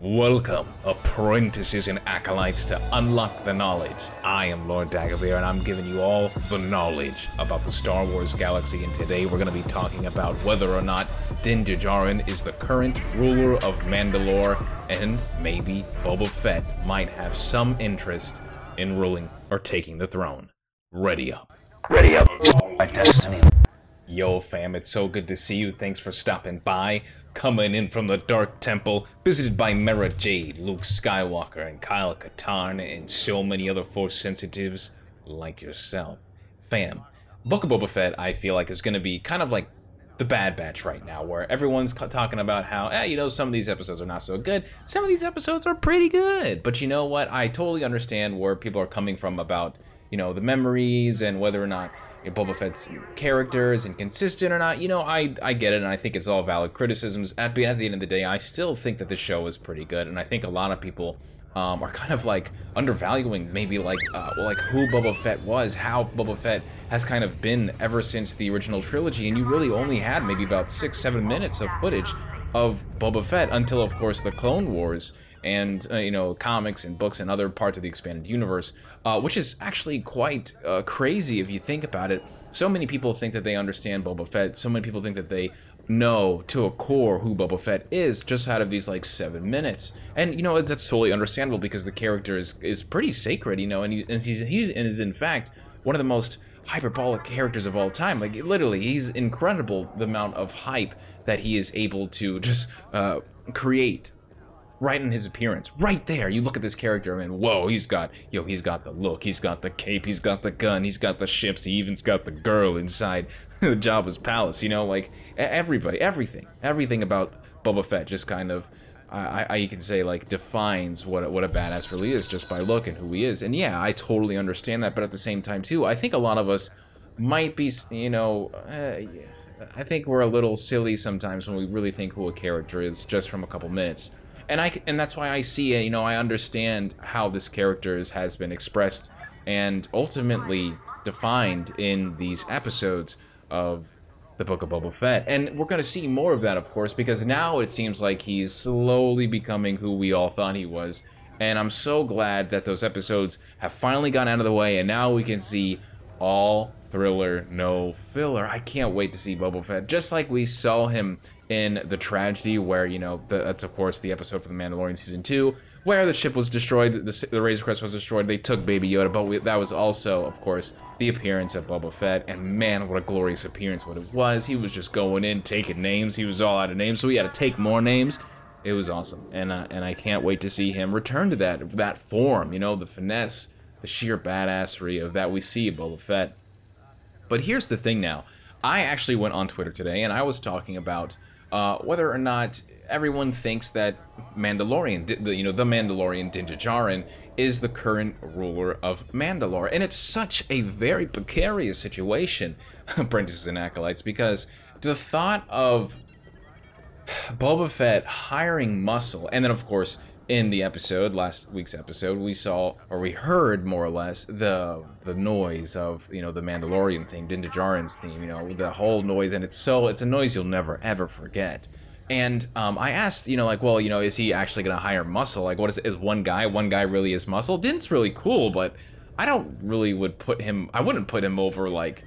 Welcome, apprentices and acolytes, to Unlock the Knowledge. I am Lord Dagovere, and I'm giving you all the knowledge about the Star Wars galaxy. And today we're going to be talking about whether or not Din Djarin is the current ruler of Mandalore, and maybe Boba Fett might have some interest in ruling or taking the throne. Ready up. Ready up. My destiny. Yo, fam, it's so good to see you. Thanks for stopping by. Coming in from the Dark Temple, visited by Mara Jade, Luke Skywalker, and Kyle Katarn, and so many other Force sensitives like yourself. Fam, Book of Boba Fett, I feel like, is going to be kind of like the Bad Batch right now, where everyone's talking about how, eh, you know, some of these episodes are not so good. Some of these episodes are pretty good. But you know what? I totally understand where people are coming from about, you know, the memories and whether or not know, Boba Fett's character is inconsistent or not. You know, I I get it, and I think it's all valid criticisms. At the, at the end of the day, I still think that the show is pretty good, and I think a lot of people um, are kind of like undervaluing maybe like uh, well, like who Boba Fett was, how Boba Fett has kind of been ever since the original trilogy, and you really only had maybe about six seven minutes of footage of Boba Fett until, of course, the Clone Wars and uh, you know comics and books and other parts of the expanded universe, uh, which is actually quite uh, crazy if you think about it. So many people think that they understand Boba Fett. So many people think that they know to a core who Boba Fett is just out of these like seven minutes. And you know that's totally understandable because the character is is pretty sacred, you know, and, he, and he's he's and is in fact one of the most hyperbolic characters of all time. Like literally, he's incredible the amount of hype that he is able to just uh, create right in his appearance right there. You look at this character and whoa he's got yo he's got the look. He's got the cape. He's got the gun. He's got the ships. He even's got the girl inside the Jabba's palace you know like everybody everything everything about Boba Fett just kind of I, I you can say like defines what what a badass really is just by look and who he is. And yeah I totally understand that but at the same time too I think a lot of us might be you know uh, I think we're a little silly sometimes when we really think who a character is just from a couple minutes and I and that's why I see it. You know, I understand how this character has been expressed and ultimately defined in these episodes of the Book of Boba Fett, and we're going to see more of that, of course, because now it seems like he's slowly becoming who we all thought he was. And I'm so glad that those episodes have finally gone out of the way, and now we can see all thriller, no filler. I can't wait to see Boba Fett, just like we saw him in the tragedy, where you know the, that's of course the episode for the Mandalorian season two, where the ship was destroyed, the, the Razor Crest was destroyed. They took Baby Yoda, but we, that was also, of course, the appearance of Boba Fett. And man, what a glorious appearance! What it was. He was just going in, taking names. He was all out of names, so he had to take more names. It was awesome, and uh, and I can't wait to see him return to that that form. You know, the finesse, the sheer badassery of that we see Boba Fett. But here's the thing now. I actually went on Twitter today and I was talking about uh, whether or not everyone thinks that Mandalorian, you know, the Mandalorian Din Djarin is the current ruler of Mandalore, and it's such a very precarious situation, apprentices and acolytes, because the thought of Boba Fett hiring muscle, and then of course in the episode, last week's episode, we saw or we heard more or less the the noise of you know the Mandalorian theme, Din Djarin's theme, you know the whole noise, and it's so it's a noise you'll never ever forget. And um, I asked, you know, like, well, you know, is he actually gonna hire muscle? Like, what is is one guy? One guy really is muscle? Din's really cool, but I don't really would put him. I wouldn't put him over like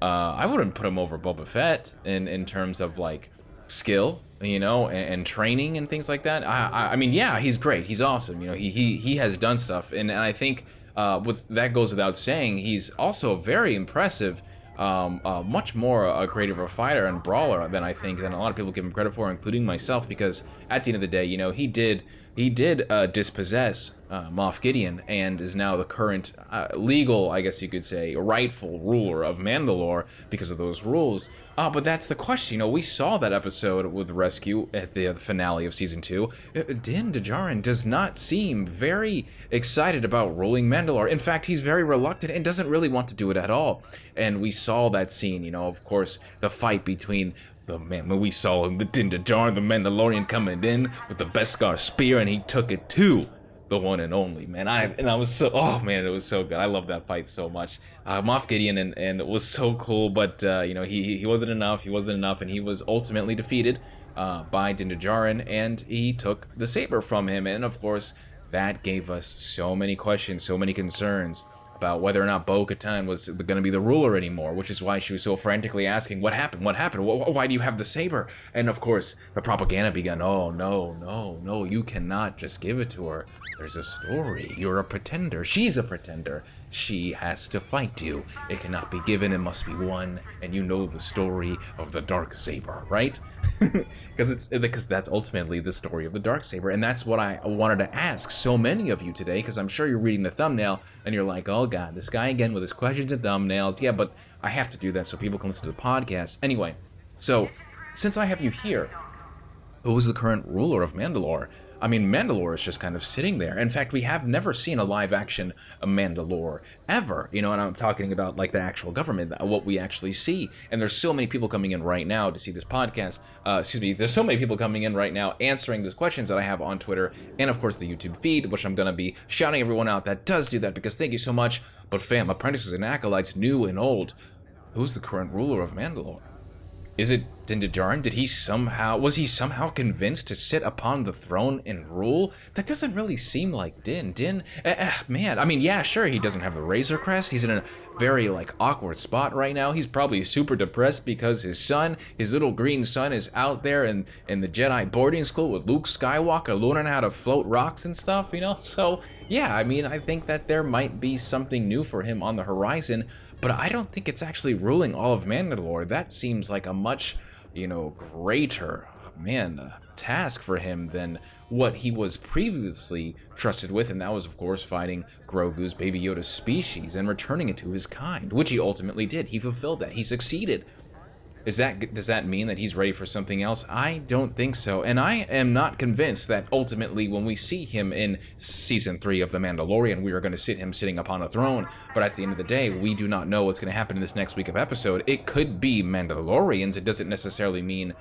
uh, I wouldn't put him over Boba Fett in in terms of like skill, you know, and, and training and things like that. I, I I mean, yeah, he's great. He's awesome. You know, he he he has done stuff, and, and I think uh, with that goes without saying, he's also very impressive. Um, uh, much more a creative a fighter and brawler than I think than a lot of people give him credit for, including myself. Because at the end of the day, you know, he did he did uh, dispossess uh, Moff Gideon and is now the current uh, legal, I guess you could say, rightful ruler of Mandalore because of those rules. Uh, but that's the question. You know, we saw that episode with Rescue at the finale of season two. Uh, Din Djarin does not seem very excited about ruling Mandalore. In fact, he's very reluctant and doesn't really want to do it at all. And we saw that scene. You know, of course, the fight between the man when we saw him, the Din Djarin, the Mandalorian coming in with the Beskar spear, and he took it to the one and only man. I and I was so oh man, it was so good. I love that fight so much. Uh, Moff Gideon and, and it was so cool, but uh, you know he he wasn't enough. He wasn't enough, and he was ultimately defeated uh, by Din Djarin, and he took the saber from him. And of course, that gave us so many questions, so many concerns about whether or not Bo Katan was going to be the ruler anymore, which is why she was so frantically asking, What happened? What happened? Why do you have the saber? And of course, the propaganda began, Oh, no, no, no, you cannot just give it to her. There's a story. You're a pretender. She's a pretender. She has to fight you. It cannot be given, it must be won. And you know the story of the dark saber, right? Because it's uh, because that's ultimately the story of the dark saber, and that's what I wanted to ask so many of you today. Because I'm sure you're reading the thumbnail and you're like, "Oh God, this guy again with his questions and thumbnails." Yeah, but I have to do that so people can listen to the podcast anyway. So, since I have you here, who's the current ruler of Mandalore? I mean, Mandalore is just kind of sitting there. In fact, we have never seen a live action Mandalore ever, you know, and I'm talking about like the actual government, what we actually see. And there's so many people coming in right now to see this podcast. Uh, excuse me, there's so many people coming in right now answering these questions that I have on Twitter and, of course, the YouTube feed, which I'm going to be shouting everyone out that does do that because thank you so much. But, fam, apprentices and acolytes, new and old, who's the current ruler of Mandalore? Is it Din Djarin? Did he somehow was he somehow convinced to sit upon the throne and rule? That doesn't really seem like Din. Din, uh, uh, man. I mean, yeah, sure, he doesn't have the Razor Crest. He's in a very like awkward spot right now. He's probably super depressed because his son, his little green son, is out there in in the Jedi boarding school with Luke Skywalker, learning how to float rocks and stuff. You know, so yeah, I mean, I think that there might be something new for him on the horizon but I don't think it's actually ruling all of Mandalore. That seems like a much, you know, greater, man, uh, task for him than what he was previously trusted with, and that was, of course, fighting Grogu's Baby Yoda species and returning it to his kind, which he ultimately did. He fulfilled that. He succeeded. Is that does that mean that he's ready for something else? I don't think so, and I am not convinced that ultimately, when we see him in season three of The Mandalorian, we are going to see him sitting upon a throne. But at the end of the day, we do not know what's going to happen in this next week of episode. It could be Mandalorians. It doesn't necessarily mean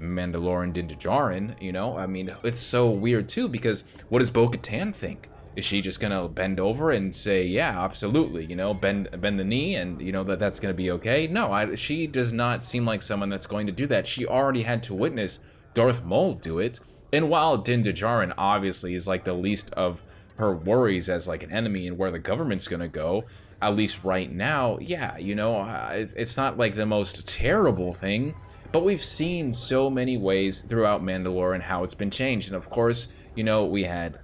Mandalorian Din Djarin. You know, I mean, it's so weird too because what does Bo-Katan think? Is she just gonna bend over and say, "Yeah, absolutely," you know, bend bend the knee, and you know that that's gonna be okay? No, I, she does not seem like someone that's going to do that. She already had to witness Darth Maul do it, and while Din Djarin obviously is like the least of her worries as like an enemy and where the government's gonna go, at least right now, yeah, you know, it's it's not like the most terrible thing. But we've seen so many ways throughout Mandalore and how it's been changed. And of course, you know, we had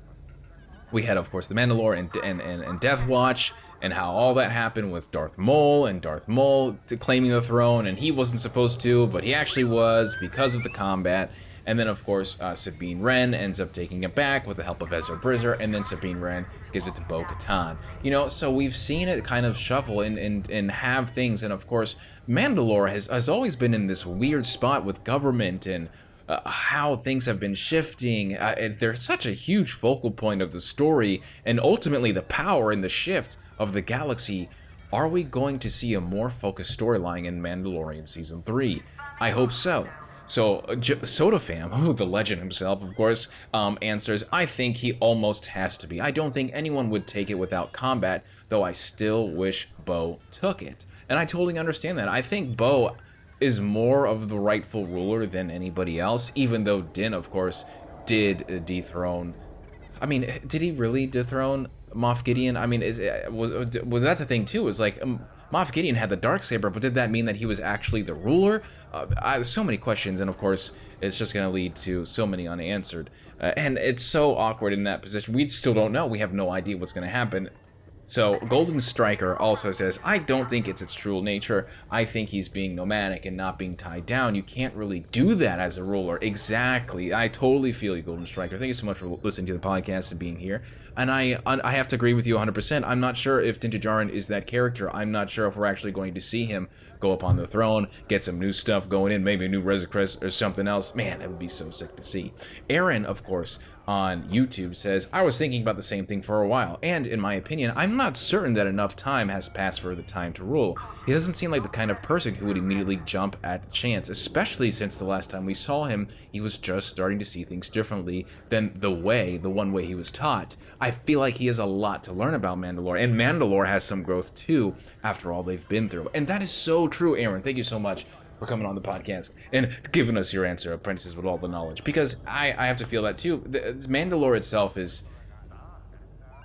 we had, of course, the Mandalore and, and, and, and Death Watch, and how all that happened with Darth Maul and Darth Maul claiming the throne, and he wasn't supposed to, but he actually was because of the combat. And then, of course, uh, Sabine Wren ends up taking it back with the help of Ezra Bridger, and then Sabine Wren gives it to Bo Katan. You know, so we've seen it kind of shuffle and, and, and have things, and of course, Mandalore has, has always been in this weird spot with government and uh, how things have been shifting. Uh, they're such a huge focal point of the story, and ultimately the power and the shift of the galaxy. Are we going to see a more focused storyline in Mandalorian season three? I hope so. So uh, J- Fam, who the legend himself, of course, um, answers, I think he almost has to be. I don't think anyone would take it without combat, though I still wish Bo took it. And I totally understand that. I think Bo is more of the rightful ruler than anybody else, even though Din, of course, did dethrone. I mean, did he really dethrone Moff Gideon? I mean, is was was that's the thing too? Is like um, Moff Gideon had the dark saber, but did that mean that he was actually the ruler? Uh, I, so many questions, and of course, it's just going to lead to so many unanswered. Uh, and it's so awkward in that position. We still don't know. We have no idea what's going to happen. So Golden Striker also says, I don't think it's its true nature. I think he's being nomadic and not being tied down. You can't really do that as a ruler. Exactly. I totally feel you, Golden Striker. Thank you so much for listening to the podcast and being here. And I I have to agree with you 100%. I'm not sure if Din is that character. I'm not sure if we're actually going to see him go up on the throne, get some new stuff going in, maybe a new Razor Crest or something else. Man, that would be so sick to see. Aaron, of course, on YouTube says, I was thinking about the same thing for a while, and in my opinion, I'm not certain that enough time has passed for the time to rule. He doesn't seem like the kind of person who would immediately jump at the chance, especially since the last time we saw him, he was just starting to see things differently than the way, the one way he was taught. I feel like he has a lot to learn about Mandalore, and Mandalore has some growth too, after all they've been through. And that is so true, Aaron. Thank you so much for coming on the podcast and giving us your answer, apprentices with all the knowledge. Because I, I have to feel that too. The, Mandalore itself is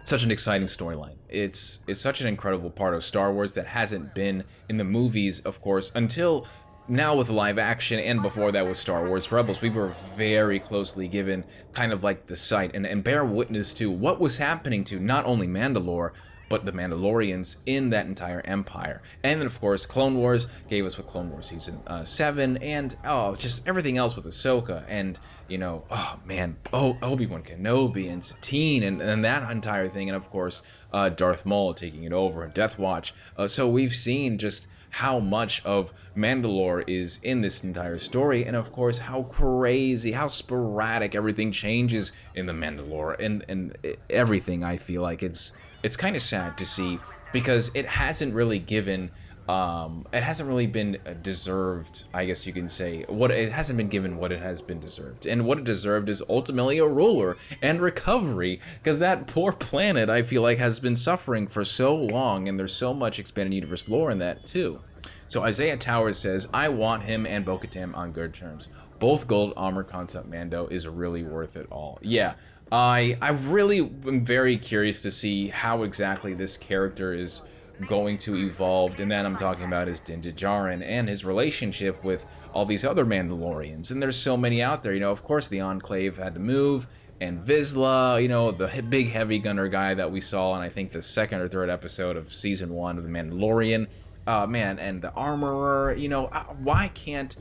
such an exciting storyline. It's it's such an incredible part of Star Wars that hasn't been in the movies, of course, until now with live action and before that with Star Wars Rebels. We were very closely given kind of like the sight and, and bear witness to what was happening to not only Mandalore, but the Mandalorians in that entire empire. And then, of course, Clone Wars gave us with Clone Wars season uh, seven, and oh, just everything else with Ahsoka, and you know, oh man, oh Obi Wan Kenobi and Satine, and, and that entire thing, and of course, uh, Darth Maul taking it over and Death Watch. Uh, so we've seen just how much of Mandalore is in this entire story, and of course how crazy, how sporadic everything changes in the Mandalore, and and everything. I feel like it's it's kind of sad to see because it hasn't really given um, it hasn't really been deserved, I guess you can say. What it hasn't been given what it has been deserved, and what it deserved is ultimately a ruler and recovery. Because that poor planet, I feel like, has been suffering for so long, and there's so much expanded universe lore in that too. So Isaiah Towers says, "I want him and Bo-Katan on good terms. Both gold armor concept Mando is really worth it all." Yeah, I I really am very curious to see how exactly this character is going to evolve, and that I'm talking about is Din Djarin and his relationship with all these other Mandalorians. And there's so many out there. You know, of course, the Enclave had to move, and Vizsla, you know, the big heavy gunner guy that we saw in I think the second or third episode of season one of the Mandalorian. Uh, man, and the Armorer. You know, uh, why can't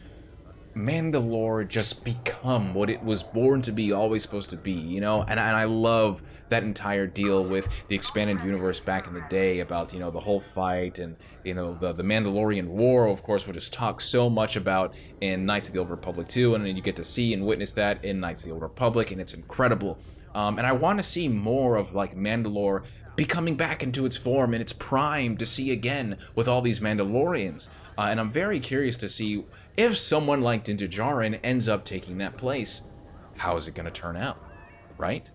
Mandalore just become what it was born to be, always supposed to be, you know? And, and I love that entire deal with the expanded universe back in the day about, you know, the whole fight and, you know, the, the Mandalorian War, of course, which is talked so much about in Knights of the Old Republic 2. And you get to see and witness that in Knights of the Old Republic, and it's incredible. Um, and I want to see more of, like, Mandalore becoming back into its form and its prime to see again with all these Mandalorians. Uh, and I'm very curious to see if someone like Din Djarin ends up taking that place. How is it going to turn out? Right?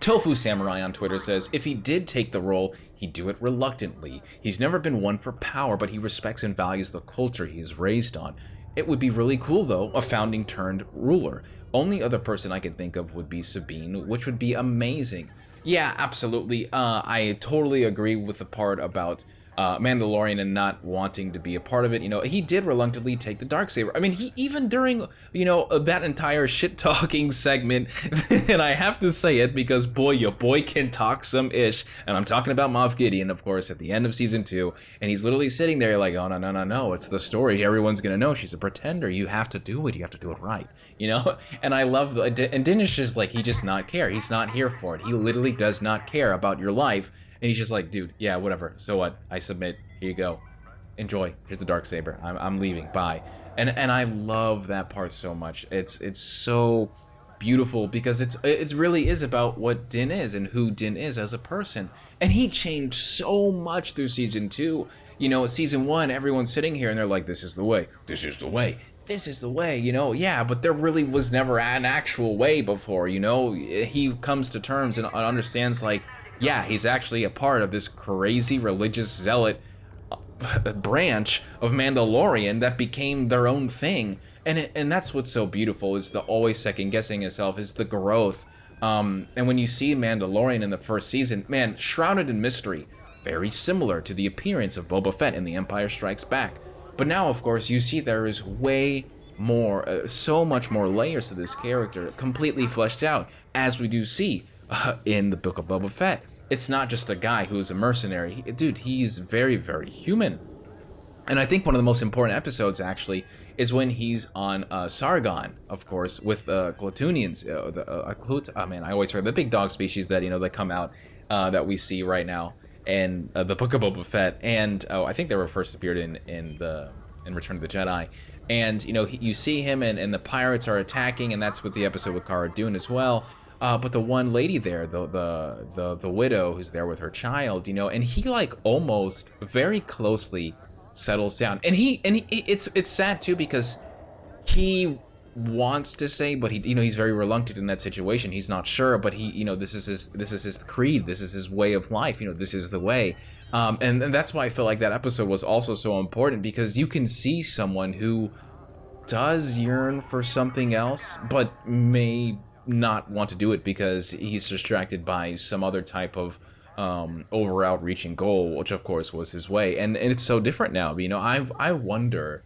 Tofu Samurai on Twitter says if he did take the role, he'd do it reluctantly. He's never been one for power, but he respects and values the culture he is raised on. It would be really cool, though, a foundling turned ruler. Only other person I could think of would be Sabine, which would be amazing. Yeah, absolutely. Uh, I totally agree with the part about uh, Mandalorian and not wanting to be a part of it. You know, he did reluctantly take the dark saber. I mean, he even during you know that entire shit talking segment, and I have to say it because boy, your boy can talk some ish, and I'm talking about Moff Gideon, of course, at the end of season two, and he's literally sitting there like, oh no no no no, it's the story. Everyone's gonna know she's a pretender. You have to do it. You have to do it right. You know, and I love the and Dennis just like he just not care. He's not here for it. He literally does not care about your life and he's just like, dude, yeah, whatever. So what? I submit. Here you go. Enjoy. Here's the dark saber. I'm, I'm leaving. Bye. And and I love that part so much. It's it's so beautiful because it's it really is about what Din is and who Din is as a person. And he changed so much through season two. You know, season one, everyone's sitting here and they're like, "This is the way. This is the way." This is the way, you know. Yeah, but there really was never an actual way before, you know. He comes to terms and understands like yeah, he's actually a part of this crazy religious zealot uh, branch of Mandalorian that became their own thing. And it, and that's what's so beautiful is the always second guessing itself is the growth. Um, and when you see Mandalorian in the first season, man, shrouded in mystery, very similar to the appearance of Boba Fett in The Empire Strikes Back. But now, of course, you see there is way more, uh, so much more layers to this character, completely fleshed out, as we do see uh, in the Book of Boba Fett it's not just a guy who's a mercenary. Dude, he's very, very human. And I think one of the most important episodes actually is when he's on uh, Sorgan, of course, with uh, Klatooinians. Uh, the uh, Klut, oh man, I always forget the big dog species that you know that come out uh, that we see right now, and uh, the Book of Boba Fett, and oh, I think they were first appeared in in the in Return of the Jedi, and you know he, you see him and, and the pirates are attacking, and that's what the episode with Cara Dune as well. Uh, but the one lady there, the, the the the widow who's there with her child, you know, and he like almost very closely settles down, and he and he, it's it's sad too because he wants to say, but he, you know, he's very reluctant in that situation. He's not sure, but he, you know, this is his, this is his creed. This is his way of life. You know, this is the way. Um, and, and that's why I feel like that episode was also so important because you can see someone who does yearn for something else, but may not want to do it because he's distracted by some other type of um, over outreaching goal, which of course was his way. And, and it's so different now. You know, I I wonder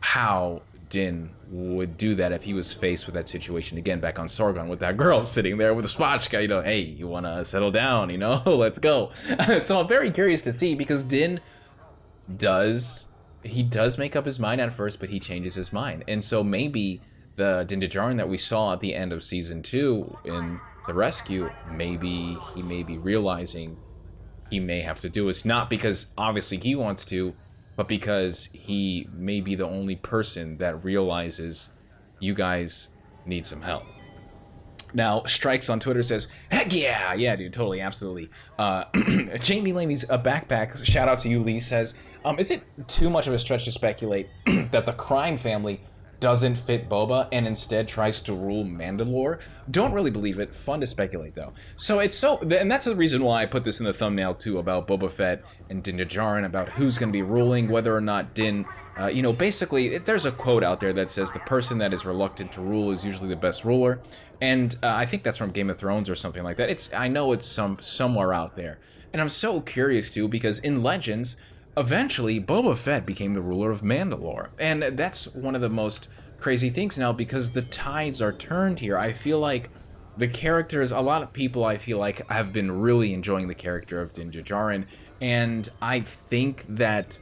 how Din would do that if he was faced with that situation again back on Sorgan with that girl sitting there with a spotchka, you know, hey, you want to settle down, you know, let's go. so I'm very curious to see because Din does he does make up his mind at first, but he changes his mind, and so maybe the Din Djarin that we saw at the end of season two in the rescue, maybe he may be realizing he may have to do it. not because obviously he wants to, but because he may be the only person that realizes you guys need some help. Now, Strikes on Twitter says, heck yeah, yeah, dude, totally, absolutely. Uh, Jamie Laney's a backpack, shout out to you, Lee, says, um, is it too much of a stretch to speculate that the crime family doesn't fit Boba and instead tries to rule Mandalore. Don't really believe it. Fun to speculate though. So it's so, and that's the reason why I put this in the thumbnail too about Boba Fett and Din Djarin about who's going to be ruling, whether or not Din. Uh, you know, basically, there's a quote out there that says the person that is reluctant to rule is usually the best ruler, and uh, I think that's from Game of Thrones or something like that. It's I know it's some somewhere out there, and I'm so curious too because in Legends eventually Boba Fett became the ruler of Mandalore. And that's one of the most crazy things now because the tides are turned here. I feel like the characters, a lot of people I feel like have been really enjoying the character of Din Djarin. And I think that,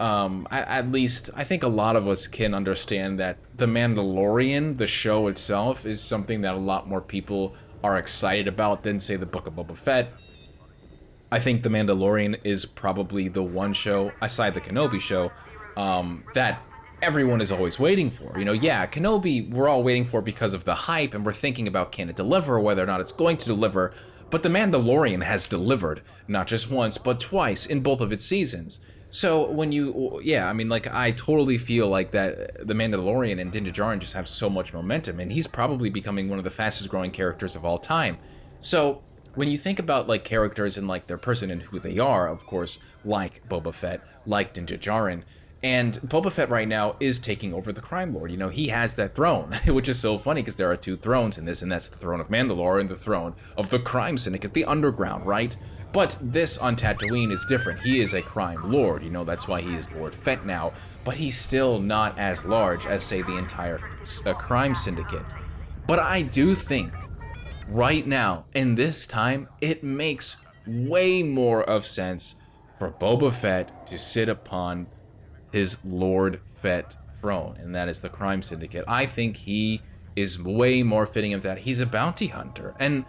um, at least, I think a lot of us can understand that The Mandalorian, the show itself, is something that a lot more people are excited about than, say, the Book of Boba Fett I think The Mandalorian is probably the one show, aside the Kenobi show, um, that everyone is always waiting for. You know, yeah, Kenobi, we're all waiting for because of the hype, and we're thinking about can it deliver, or whether or not it's going to deliver. But The Mandalorian has delivered, not just once, but twice in both of its seasons. So when you, yeah, I mean, like I totally feel like that the Mandalorian and Din Djarin just have so much momentum, and he's probably becoming one of the fastest growing characters of all time. So when you think about like characters and like their person and who they are, of course, like Boba Fett, like Din Djarin, and Boba Fett right now is taking over the Crime Lord. You know, he has that throne, which is so funny because there are two thrones in this, and that's the throne of Mandalore and the throne of the Crime Syndicate, the Underground, right? But this on Tatooine is different. He is a crime lord, you know, that's why he is Lord Fett now, but he's still not as large as, say, the entire uh, crime syndicate. But I do think right now, in this time, it makes way more of sense for Boba Fett to sit upon his Lord Fett throne, and that is the Crime Syndicate. I think he is way more fitting of that. He's a bounty hunter, and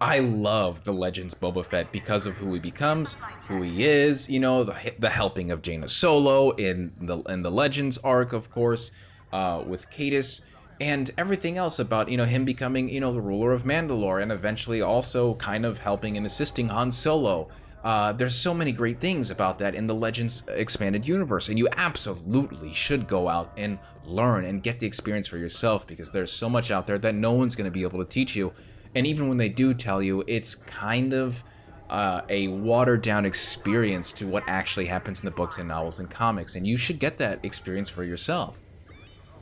I love the Legends Boba Fett because of who he becomes, who he is. You know, the the helping of Jaina Solo in the in the Legends arc, of course, uh, with Caedus and everything else about you know him becoming you know the ruler of Mandalore and eventually also kind of helping and assisting Han Solo. Uh, there's so many great things about that in the Legends expanded universe, and you absolutely should go out and learn and get the experience for yourself because there's so much out there that no one's going to be able to teach you. And even when they do tell you, it's kind of uh, a watered down experience to what actually happens in the books and novels and comics, and you should get that experience for yourself.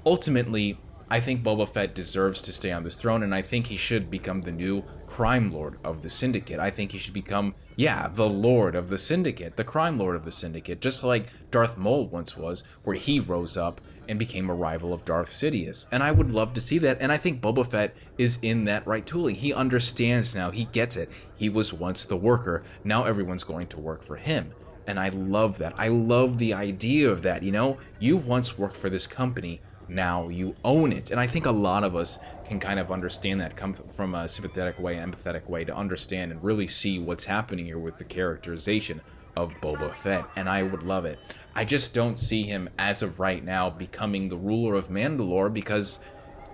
Ultimately, I think Boba Fett deserves to stay on this throne, and I think he should become the new crime lord of the Syndicate. I think he should become, yeah, the lord of the Syndicate, the crime lord of the Syndicate, just like Darth Maul once was, where he rose up and became a rival of Darth Sidious. And I would love to see that, and I think Boba Fett is in that right tooling. He understands now, he gets it. He was once the worker, now everyone's going to work for him. And I love that. I love the idea of that. You know, you once worked for this company now you own it. And I think a lot of us can kind of understand that, come from a sympathetic way, empathetic way, to understand and really see what's happening here with the characterization of Boba Fett. And I would love it. I just don't see him as of right now becoming the ruler of Mandalore because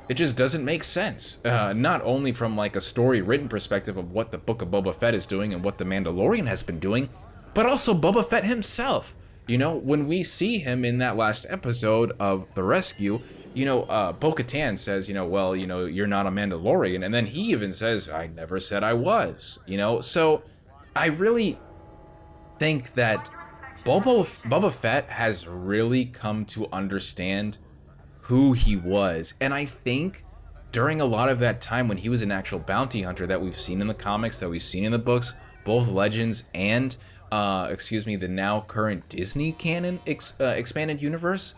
it just doesn't make sense. Uh, not only from like a story written perspective of what the Book of Boba Fett is doing and what the Mandalorian has been doing, but also Boba Fett himself. You know, when we see him in that last episode of The Rescue, you know, uh, Bo Katan says, you know, well, you know, you're not a Mandalorian. And then he even says, I never said I was, you know? So I really think that Boba, Boba Fett has really come to understand who he was. And I think during a lot of that time when he was an actual bounty hunter that we've seen in the comics, that we've seen in the books, both Legends and, uh, excuse me, the now current Disney canon ex- uh, expanded universe,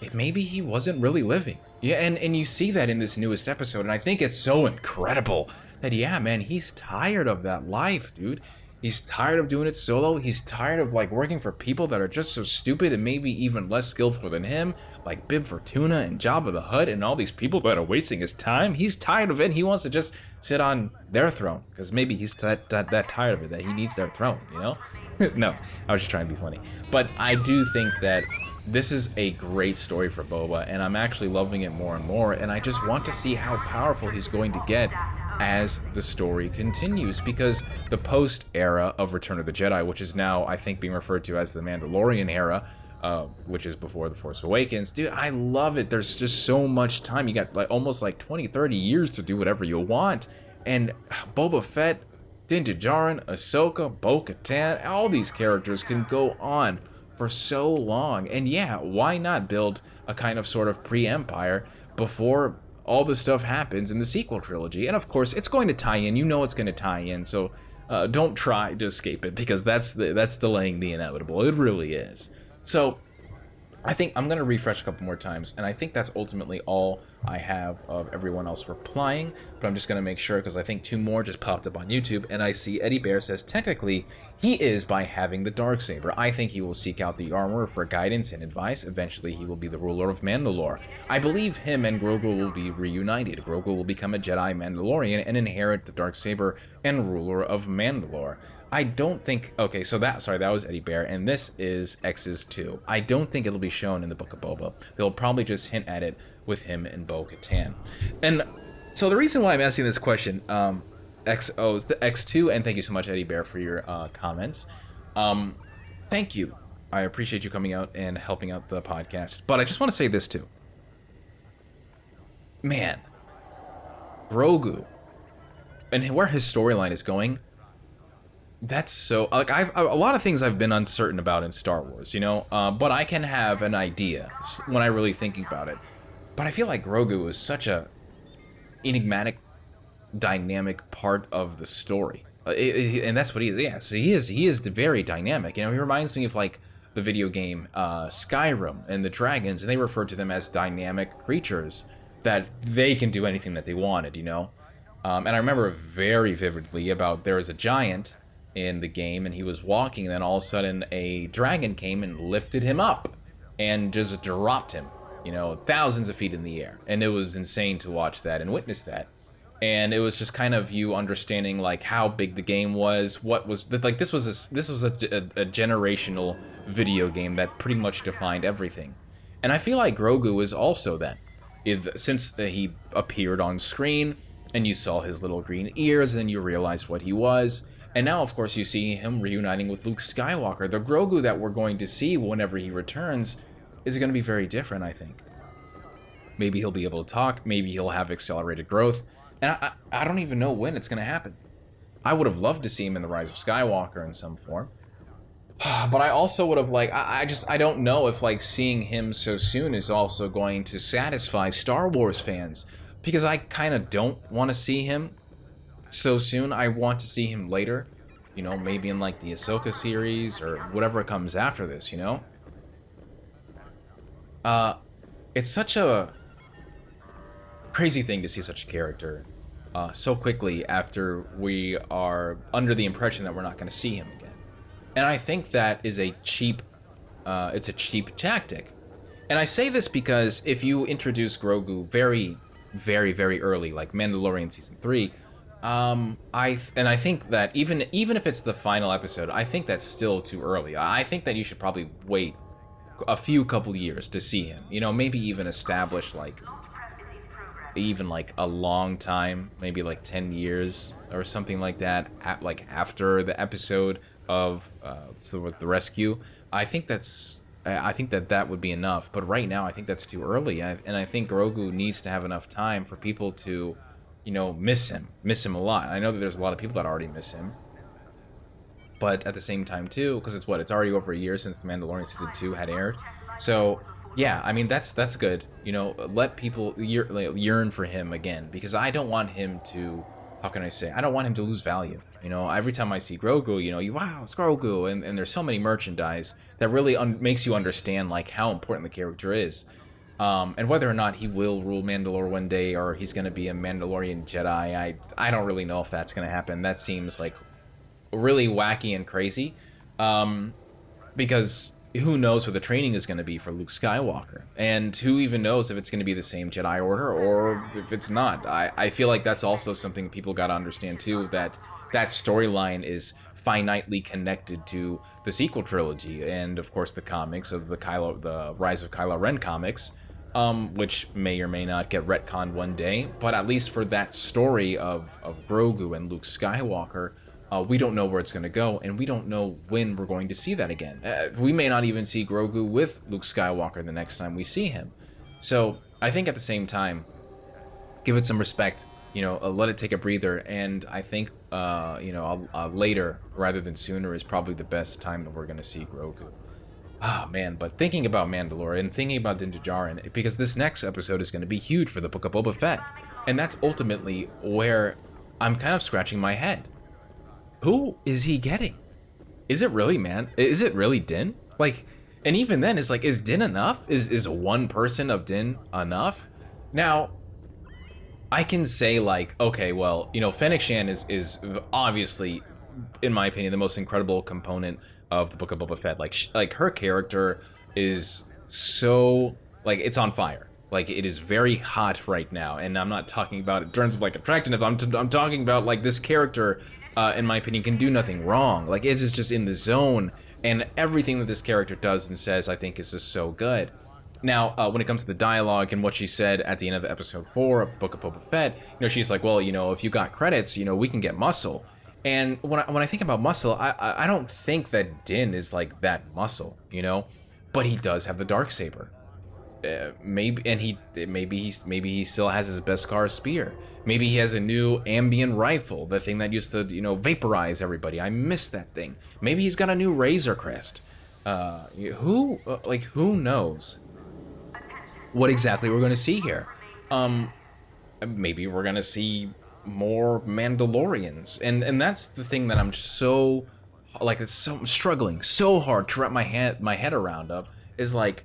it, maybe he wasn't really living. Yeah, and, and you see that in this newest episode, and I think it's so incredible that, yeah, man, he's tired of that life, dude. He's tired of doing it solo. He's tired of like working for people that are just so stupid and maybe even less skillful than him, like Bib Fortuna and Jabba the Hutt and all these people that are wasting his time. He's tired of it. he wants to just sit on their throne because maybe he's that, that that tired of it that he needs their throne. You know? no, I was just trying to be funny. But I do think that this is a great story for Boba, and I'm actually loving it more and more. And I just want to see how powerful he's going to get as the story continues because the post era of Return of the Jedi, which is now, I think, being referred to as the Mandalorian era, uh, which is before The Force Awakens, dude, I love it. There's just so much time. You got like almost like 20, 30 years to do whatever you want. And Boba Fett, Din Djarin, Ahsoka, Bo Katan, all these characters can go on for so long. And yeah, why not build a kind of sort of pre Empire before all this stuff happens in the sequel trilogy. And of course, it's going to tie in. You know it's going to tie in. So uh, don't try to escape it because that's the, that's delaying the inevitable. It really is. So I think I'm going to refresh a couple more times, and I think that's ultimately all I have of everyone else replying, but I'm just going to make sure because I think two more just popped up on YouTube, and I see Eddie Bear says technically he is by having the dark saber. I think he will seek out the armor for guidance and advice. Eventually, he will be the ruler of Mandalore. I believe him and Grogu will be reunited. Grogu will become a Jedi Mandalorian and inherit the dark saber and ruler of Mandalore. I don't think. Okay, so that sorry, that was Eddie Bear, and this is X's two. I don't think it'll be shown in the Book of Boba. They'll probably just hint at it with him and Bo Katan. And so the reason why I'm asking this question, um, XO is the X2, and thank you so much, Eddie Bear, for your uh, comments. Um, thank you. I appreciate you coming out and helping out the podcast. But I just want to say this too. Man, Grogu, and where his storyline is going that's so like I've a lot of things I've been uncertain about in Star Wars, you know, uh, but I can have an idea when I really think about it. But I feel like Grogu is such a enigmatic, dynamic part of the story, uh, it, it, and that's what he is. Yeah, so he is. He is very dynamic. You know, he reminds me of like the video game uh, Skyrim and the dragons, and they refer to them as dynamic creatures that they can do anything that they wanted. You know. Um, and I remember very vividly about there was a giant in the game and he was walking and then all of a sudden a dragon came and lifted him up and just dropped him you know thousands of feet in the air. And it was insane to watch that and witness that. And it was just kind of you understanding like how big the game was what was like this was a, this was a, a, a generational video game that pretty much defined everything. And i feel like grogu was also that. If, since he appeared on screen and you saw his little green ears and then you realized what he was and now, of course, you see him reuniting with Luke Skywalker. The Grogu that we're going to see whenever he returns is going to be very different, I think. Maybe he'll be able to talk. Maybe he'll have accelerated growth. And I, I don't even know when it's going to happen. I would have loved to see him in The Rise of Skywalker in some form. But I also would have, like, I, I just, I don't know if, like, seeing him so soon is also going to satisfy Star Wars fans. Because I kind of don't want to see him so soon. I want to see him later. You know, maybe in like the Ahsoka series or whatever comes after this, you know? Uh, it's such a crazy thing to see such a character uh, so quickly after we are under the impression that we're not going to see him again. And I think that is a cheap, uh, it's a cheap tactic. And I say this because if you introduce Grogu very, very, very early, like Mandalorian season three, um, I and I think that even even if it's the final episode, I think that's still too early. I think that you should probably wait a few couple years to see him. You know, maybe even establish like even like a long time, maybe like 10 years or something like that, at, like after the episode of uh, so with the rescue. I think that's I I think that that would be enough. But right now, I think that's too early, I, and I think Grogu needs to have enough time for people to, you know, miss him, miss him a lot. I know that there's a lot of people that already miss him, but at the same time too, because it's what it's already over a year since the Mandalorian season two had aired, so yeah, I mean that's that's good. You know, let people yearn for him again because I don't want him to. How can I say? I don't want him to lose value. You know, every time I see Grogu, you know, you wow, it's Grogu, and, and there's so many merchandise that really un- makes you understand like how important the character is, um, and whether or not he will rule Mandalore one day or he's going to be a Mandalorian Jedi. I I don't really know if that's going to happen. That seems like really wacky and crazy, um, because who knows what the training is going to be for Luke Skywalker, and who even knows if it's going to be the same Jedi Order or if it's not. I, I feel like that's also something people got to understand too that that storyline is finitely connected to the sequel trilogy and of course the comics of the Kylo the Rise of Kylo Ren comics. Um, which may or may not get retconned one day, but at least for that story of, of Grogu and Luke Skywalker, uh, we don't know where it's going to go, and we don't know when we're going to see that again. Uh, we may not even see Grogu with Luke Skywalker the next time we see him. So I think at the same time, give it some respect. You know, uh, let it take a breather, and I think uh, you know later rather than sooner is probably the best time that we're going to see Grogu. Ah man, but thinking about Mandalore and thinking about Din Djarin, because this next episode is going to be huge for the Book of Boba Fett, and that's ultimately where I'm kind of scratching my head who is he getting? Is it really man? Is it really Din? Like, and even then, it's like, is Din enough? Is is one person of Din enough? Now, I can say like, okay, well, you know, Fennec Shand is is obviously, in my opinion, the most incredible component of the Book of Boba Fett. Like, like her character is so like it's on fire. Like it is very hot right now, and I'm not talking about in terms of like attractiveness. I'm t- I'm talking about like this character uh, in my opinion, can do nothing wrong. Like it is just in the zone, and everything that this character does and says, I think, is just so good. Now, uh, when it comes to the dialogue and what she said at the end of episode four of the Book of Boba Fett, you know, she's like, "Well, you know, if you got credits, you know, we can get muscle." And when I, when I think about muscle, I I don't think that Din is like that muscle, you know, but he does have the dark saber. Uh, maybe and he maybe he's maybe he still has his Beskar spear. Maybe he has a new amban rifle, the thing that used to you know vaporize everybody. I miss that thing. Maybe he's got a new Razor Crest. Uh, who uh, like who knows what exactly we're going to see here? Um, maybe we're going to see more Mandalorians, and and that's the thing that I'm so like it's so I'm struggling so hard to wrap my head my head around up is like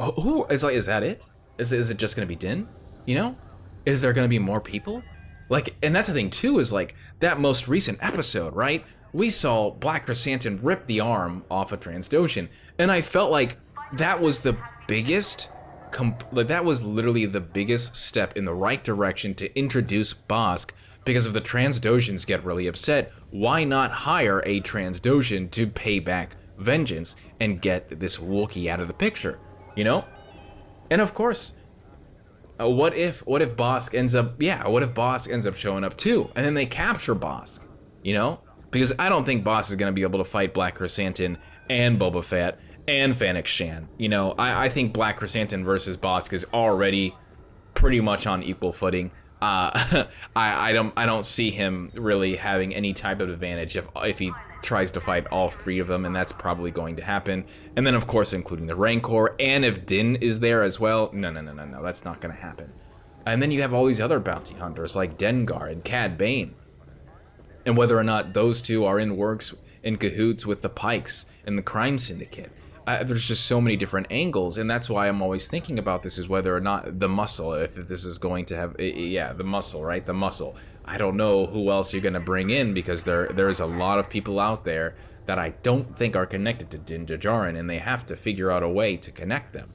who is like is that it? Is, is it just gonna be din? You know? Is there gonna be more people? Like and that's the thing too is like that most recent episode right? We saw Black Krrsantan rip the arm off of Trandoshan and i felt like that was the biggest comp- like that was literally the biggest step in the right direction to introduce Bossk because if the Trandoshans get really upset why not hire a Trandoshan to pay back vengeance and get this Wookiee out of the picture you know? And of course, uh, what if what if Bossk ends up yeah, what if Bossk ends up showing up too, and then they capture Bossk, you know? Because I don't think Bossk is gonna be able to fight Black Krrsantan and Boba Fett and Fennec Shand. You know, I, I think Black Krrsantan versus Bossk is already pretty much on equal footing. Uh, I, I don't I don't see him really having any type of advantage if if he tries to fight all three of them, and that's probably going to happen. And then, of course, including the Rancor, and if Din is there as well, no, no, no, no, no, that's not going to happen. And then you have all these other bounty hunters like Dengar and Cad Bane. And whether or not those two are in works in cahoots with the Pikes and the Crime Syndicate. Uh, there's just so many different angles, and that's why I'm always thinking about this is whether or not the muscle, if this is going to have, yeah, the muscle, right? The muscle. I don't know who else you're gonna bring in because there there's a lot of people out there that I don't think are connected to Din Djarin, and they have to figure out a way to connect them.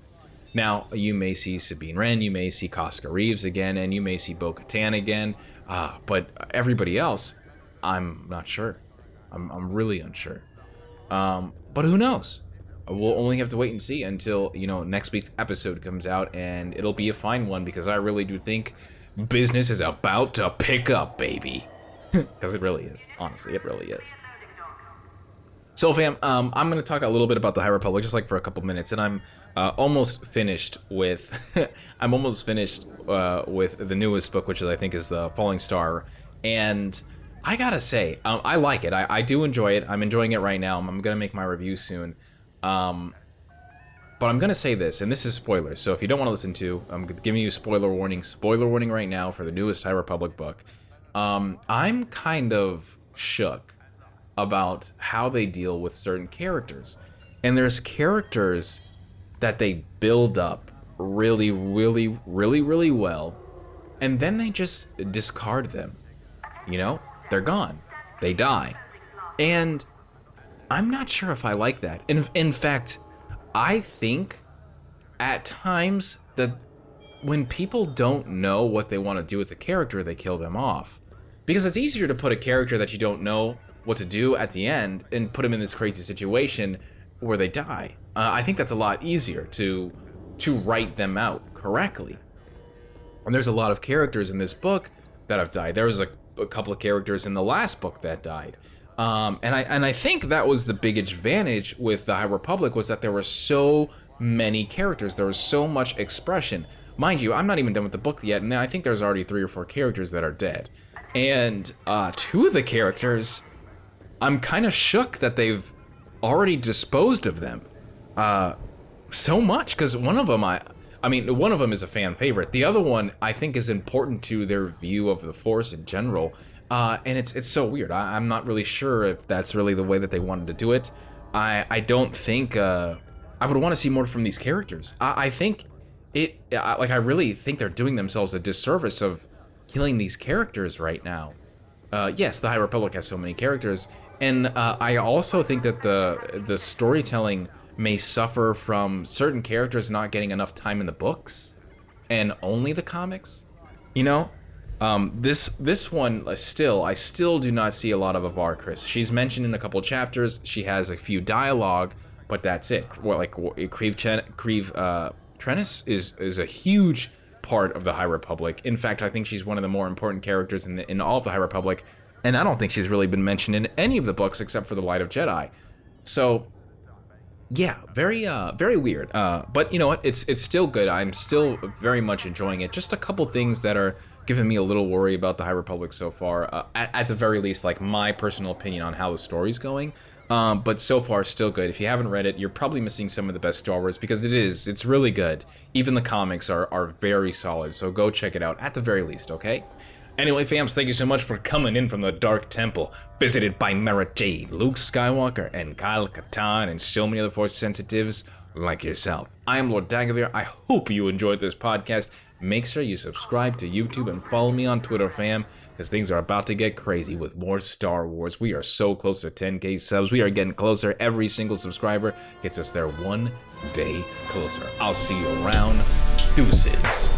Now, you may see Sabine Wren, you may see Koska Reeves again, and you may see Bo Katan again, uh, but everybody else, I'm not sure. I'm, I'm really unsure. Um, but who knows? We'll only have to wait and see until, you know, next week's episode comes out, and it'll be a fine one because I really do think business is about to pick up, baby. Because it really is. Honestly, it really is. So, fam, um, I'm going to talk a little bit about the High Republic, just like for a couple minutes, and I'm uh, almost finished with. I'm almost finished uh, with the newest book, which is, I think is the Fallen Star, and I gotta say, um, I like it. I, I do enjoy it. I'm enjoying it right now. I'm, I'm gonna make my review soon. Um, but I'm gonna say this, and this is spoilers. So if you don't want to listen to, I'm giving you spoiler warning. Spoiler warning right now for the newest High Republic book. Um, I'm kind of shook about how they deal with certain characters, and there's characters that they build up really, really, really, really well, and then they just discard them. You know, they're gone. They die. And I'm not sure if I like that. In, in fact, I think at times that when people don't know what they want to do with a character, they kill them off. Because it's easier to put a character that you don't know what to do at the end and put them in this crazy situation where they die. Uh, I think that's a lot easier to to write them out correctly. And there's a lot of characters in this book that have died. There was a, a couple of characters in the last book that died. Um, and I and I think that was the big advantage with the High Republic was that there were so many characters. There was so much expression. Mind you, I'm not even done with the book yet, and I think there's already three or four characters that are dead. And uh, two of the characters, I'm kind of shook that they've already disposed of them. Uh, so much because one of them I I mean one of them is a fan favorite. The other one I think is important to their view of the Force in general. Uh, and it's it's so weird. I, am not really sure if that's really the way that they wanted to do it. I I don't think uh, I would want to see more from these characters. I, I think it I, like I really think they're doing themselves a disservice of killing these characters right now. Uh, yes, the High Republic has so many characters, and uh, I also think that the the storytelling may suffer from certain characters not getting enough time in the books and only the comics. You know, um, this this one uh, still I still do not see a lot of Avar Kriss. She's mentioned in a couple chapters. She has a few dialogue, but that's it. Well, like Kreeve Chen, Kreeve uh, Trennis is is a huge part of the High Republic. In fact, I think she's one of the more important characters in the, in all of the High Republic, and I don't think she's really been mentioned in any of the books except for the Light of Jedi. So yeah, very uh very weird. Uh but you know what? It's it's still good. I'm still very much enjoying it. Just a couple things that are giving me a little worry about the High Republic so far. Uh, at, at the very least, like my personal opinion on how the story's going. Um, but so far, still good. If you haven't read it, you're probably missing some of the best Star Wars because it is. It's really good. Even the comics are are very solid. So go check it out at the very least. Okay. Anyway, fams, thank you so much for coming in from the Dark Temple, visited by Mara Jade, Luke Skywalker, and Kyle Katarn, and so many other Force sensitives like yourself. I am Lord Dagovere. I hope you enjoyed this podcast. Make sure you subscribe to YouTube and follow me on Twitter, fam, because things are about to get crazy with more Star Wars. We are so close to 10k subs. We are getting closer. Every single subscriber gets us there one day closer. I'll see you around. Deuces.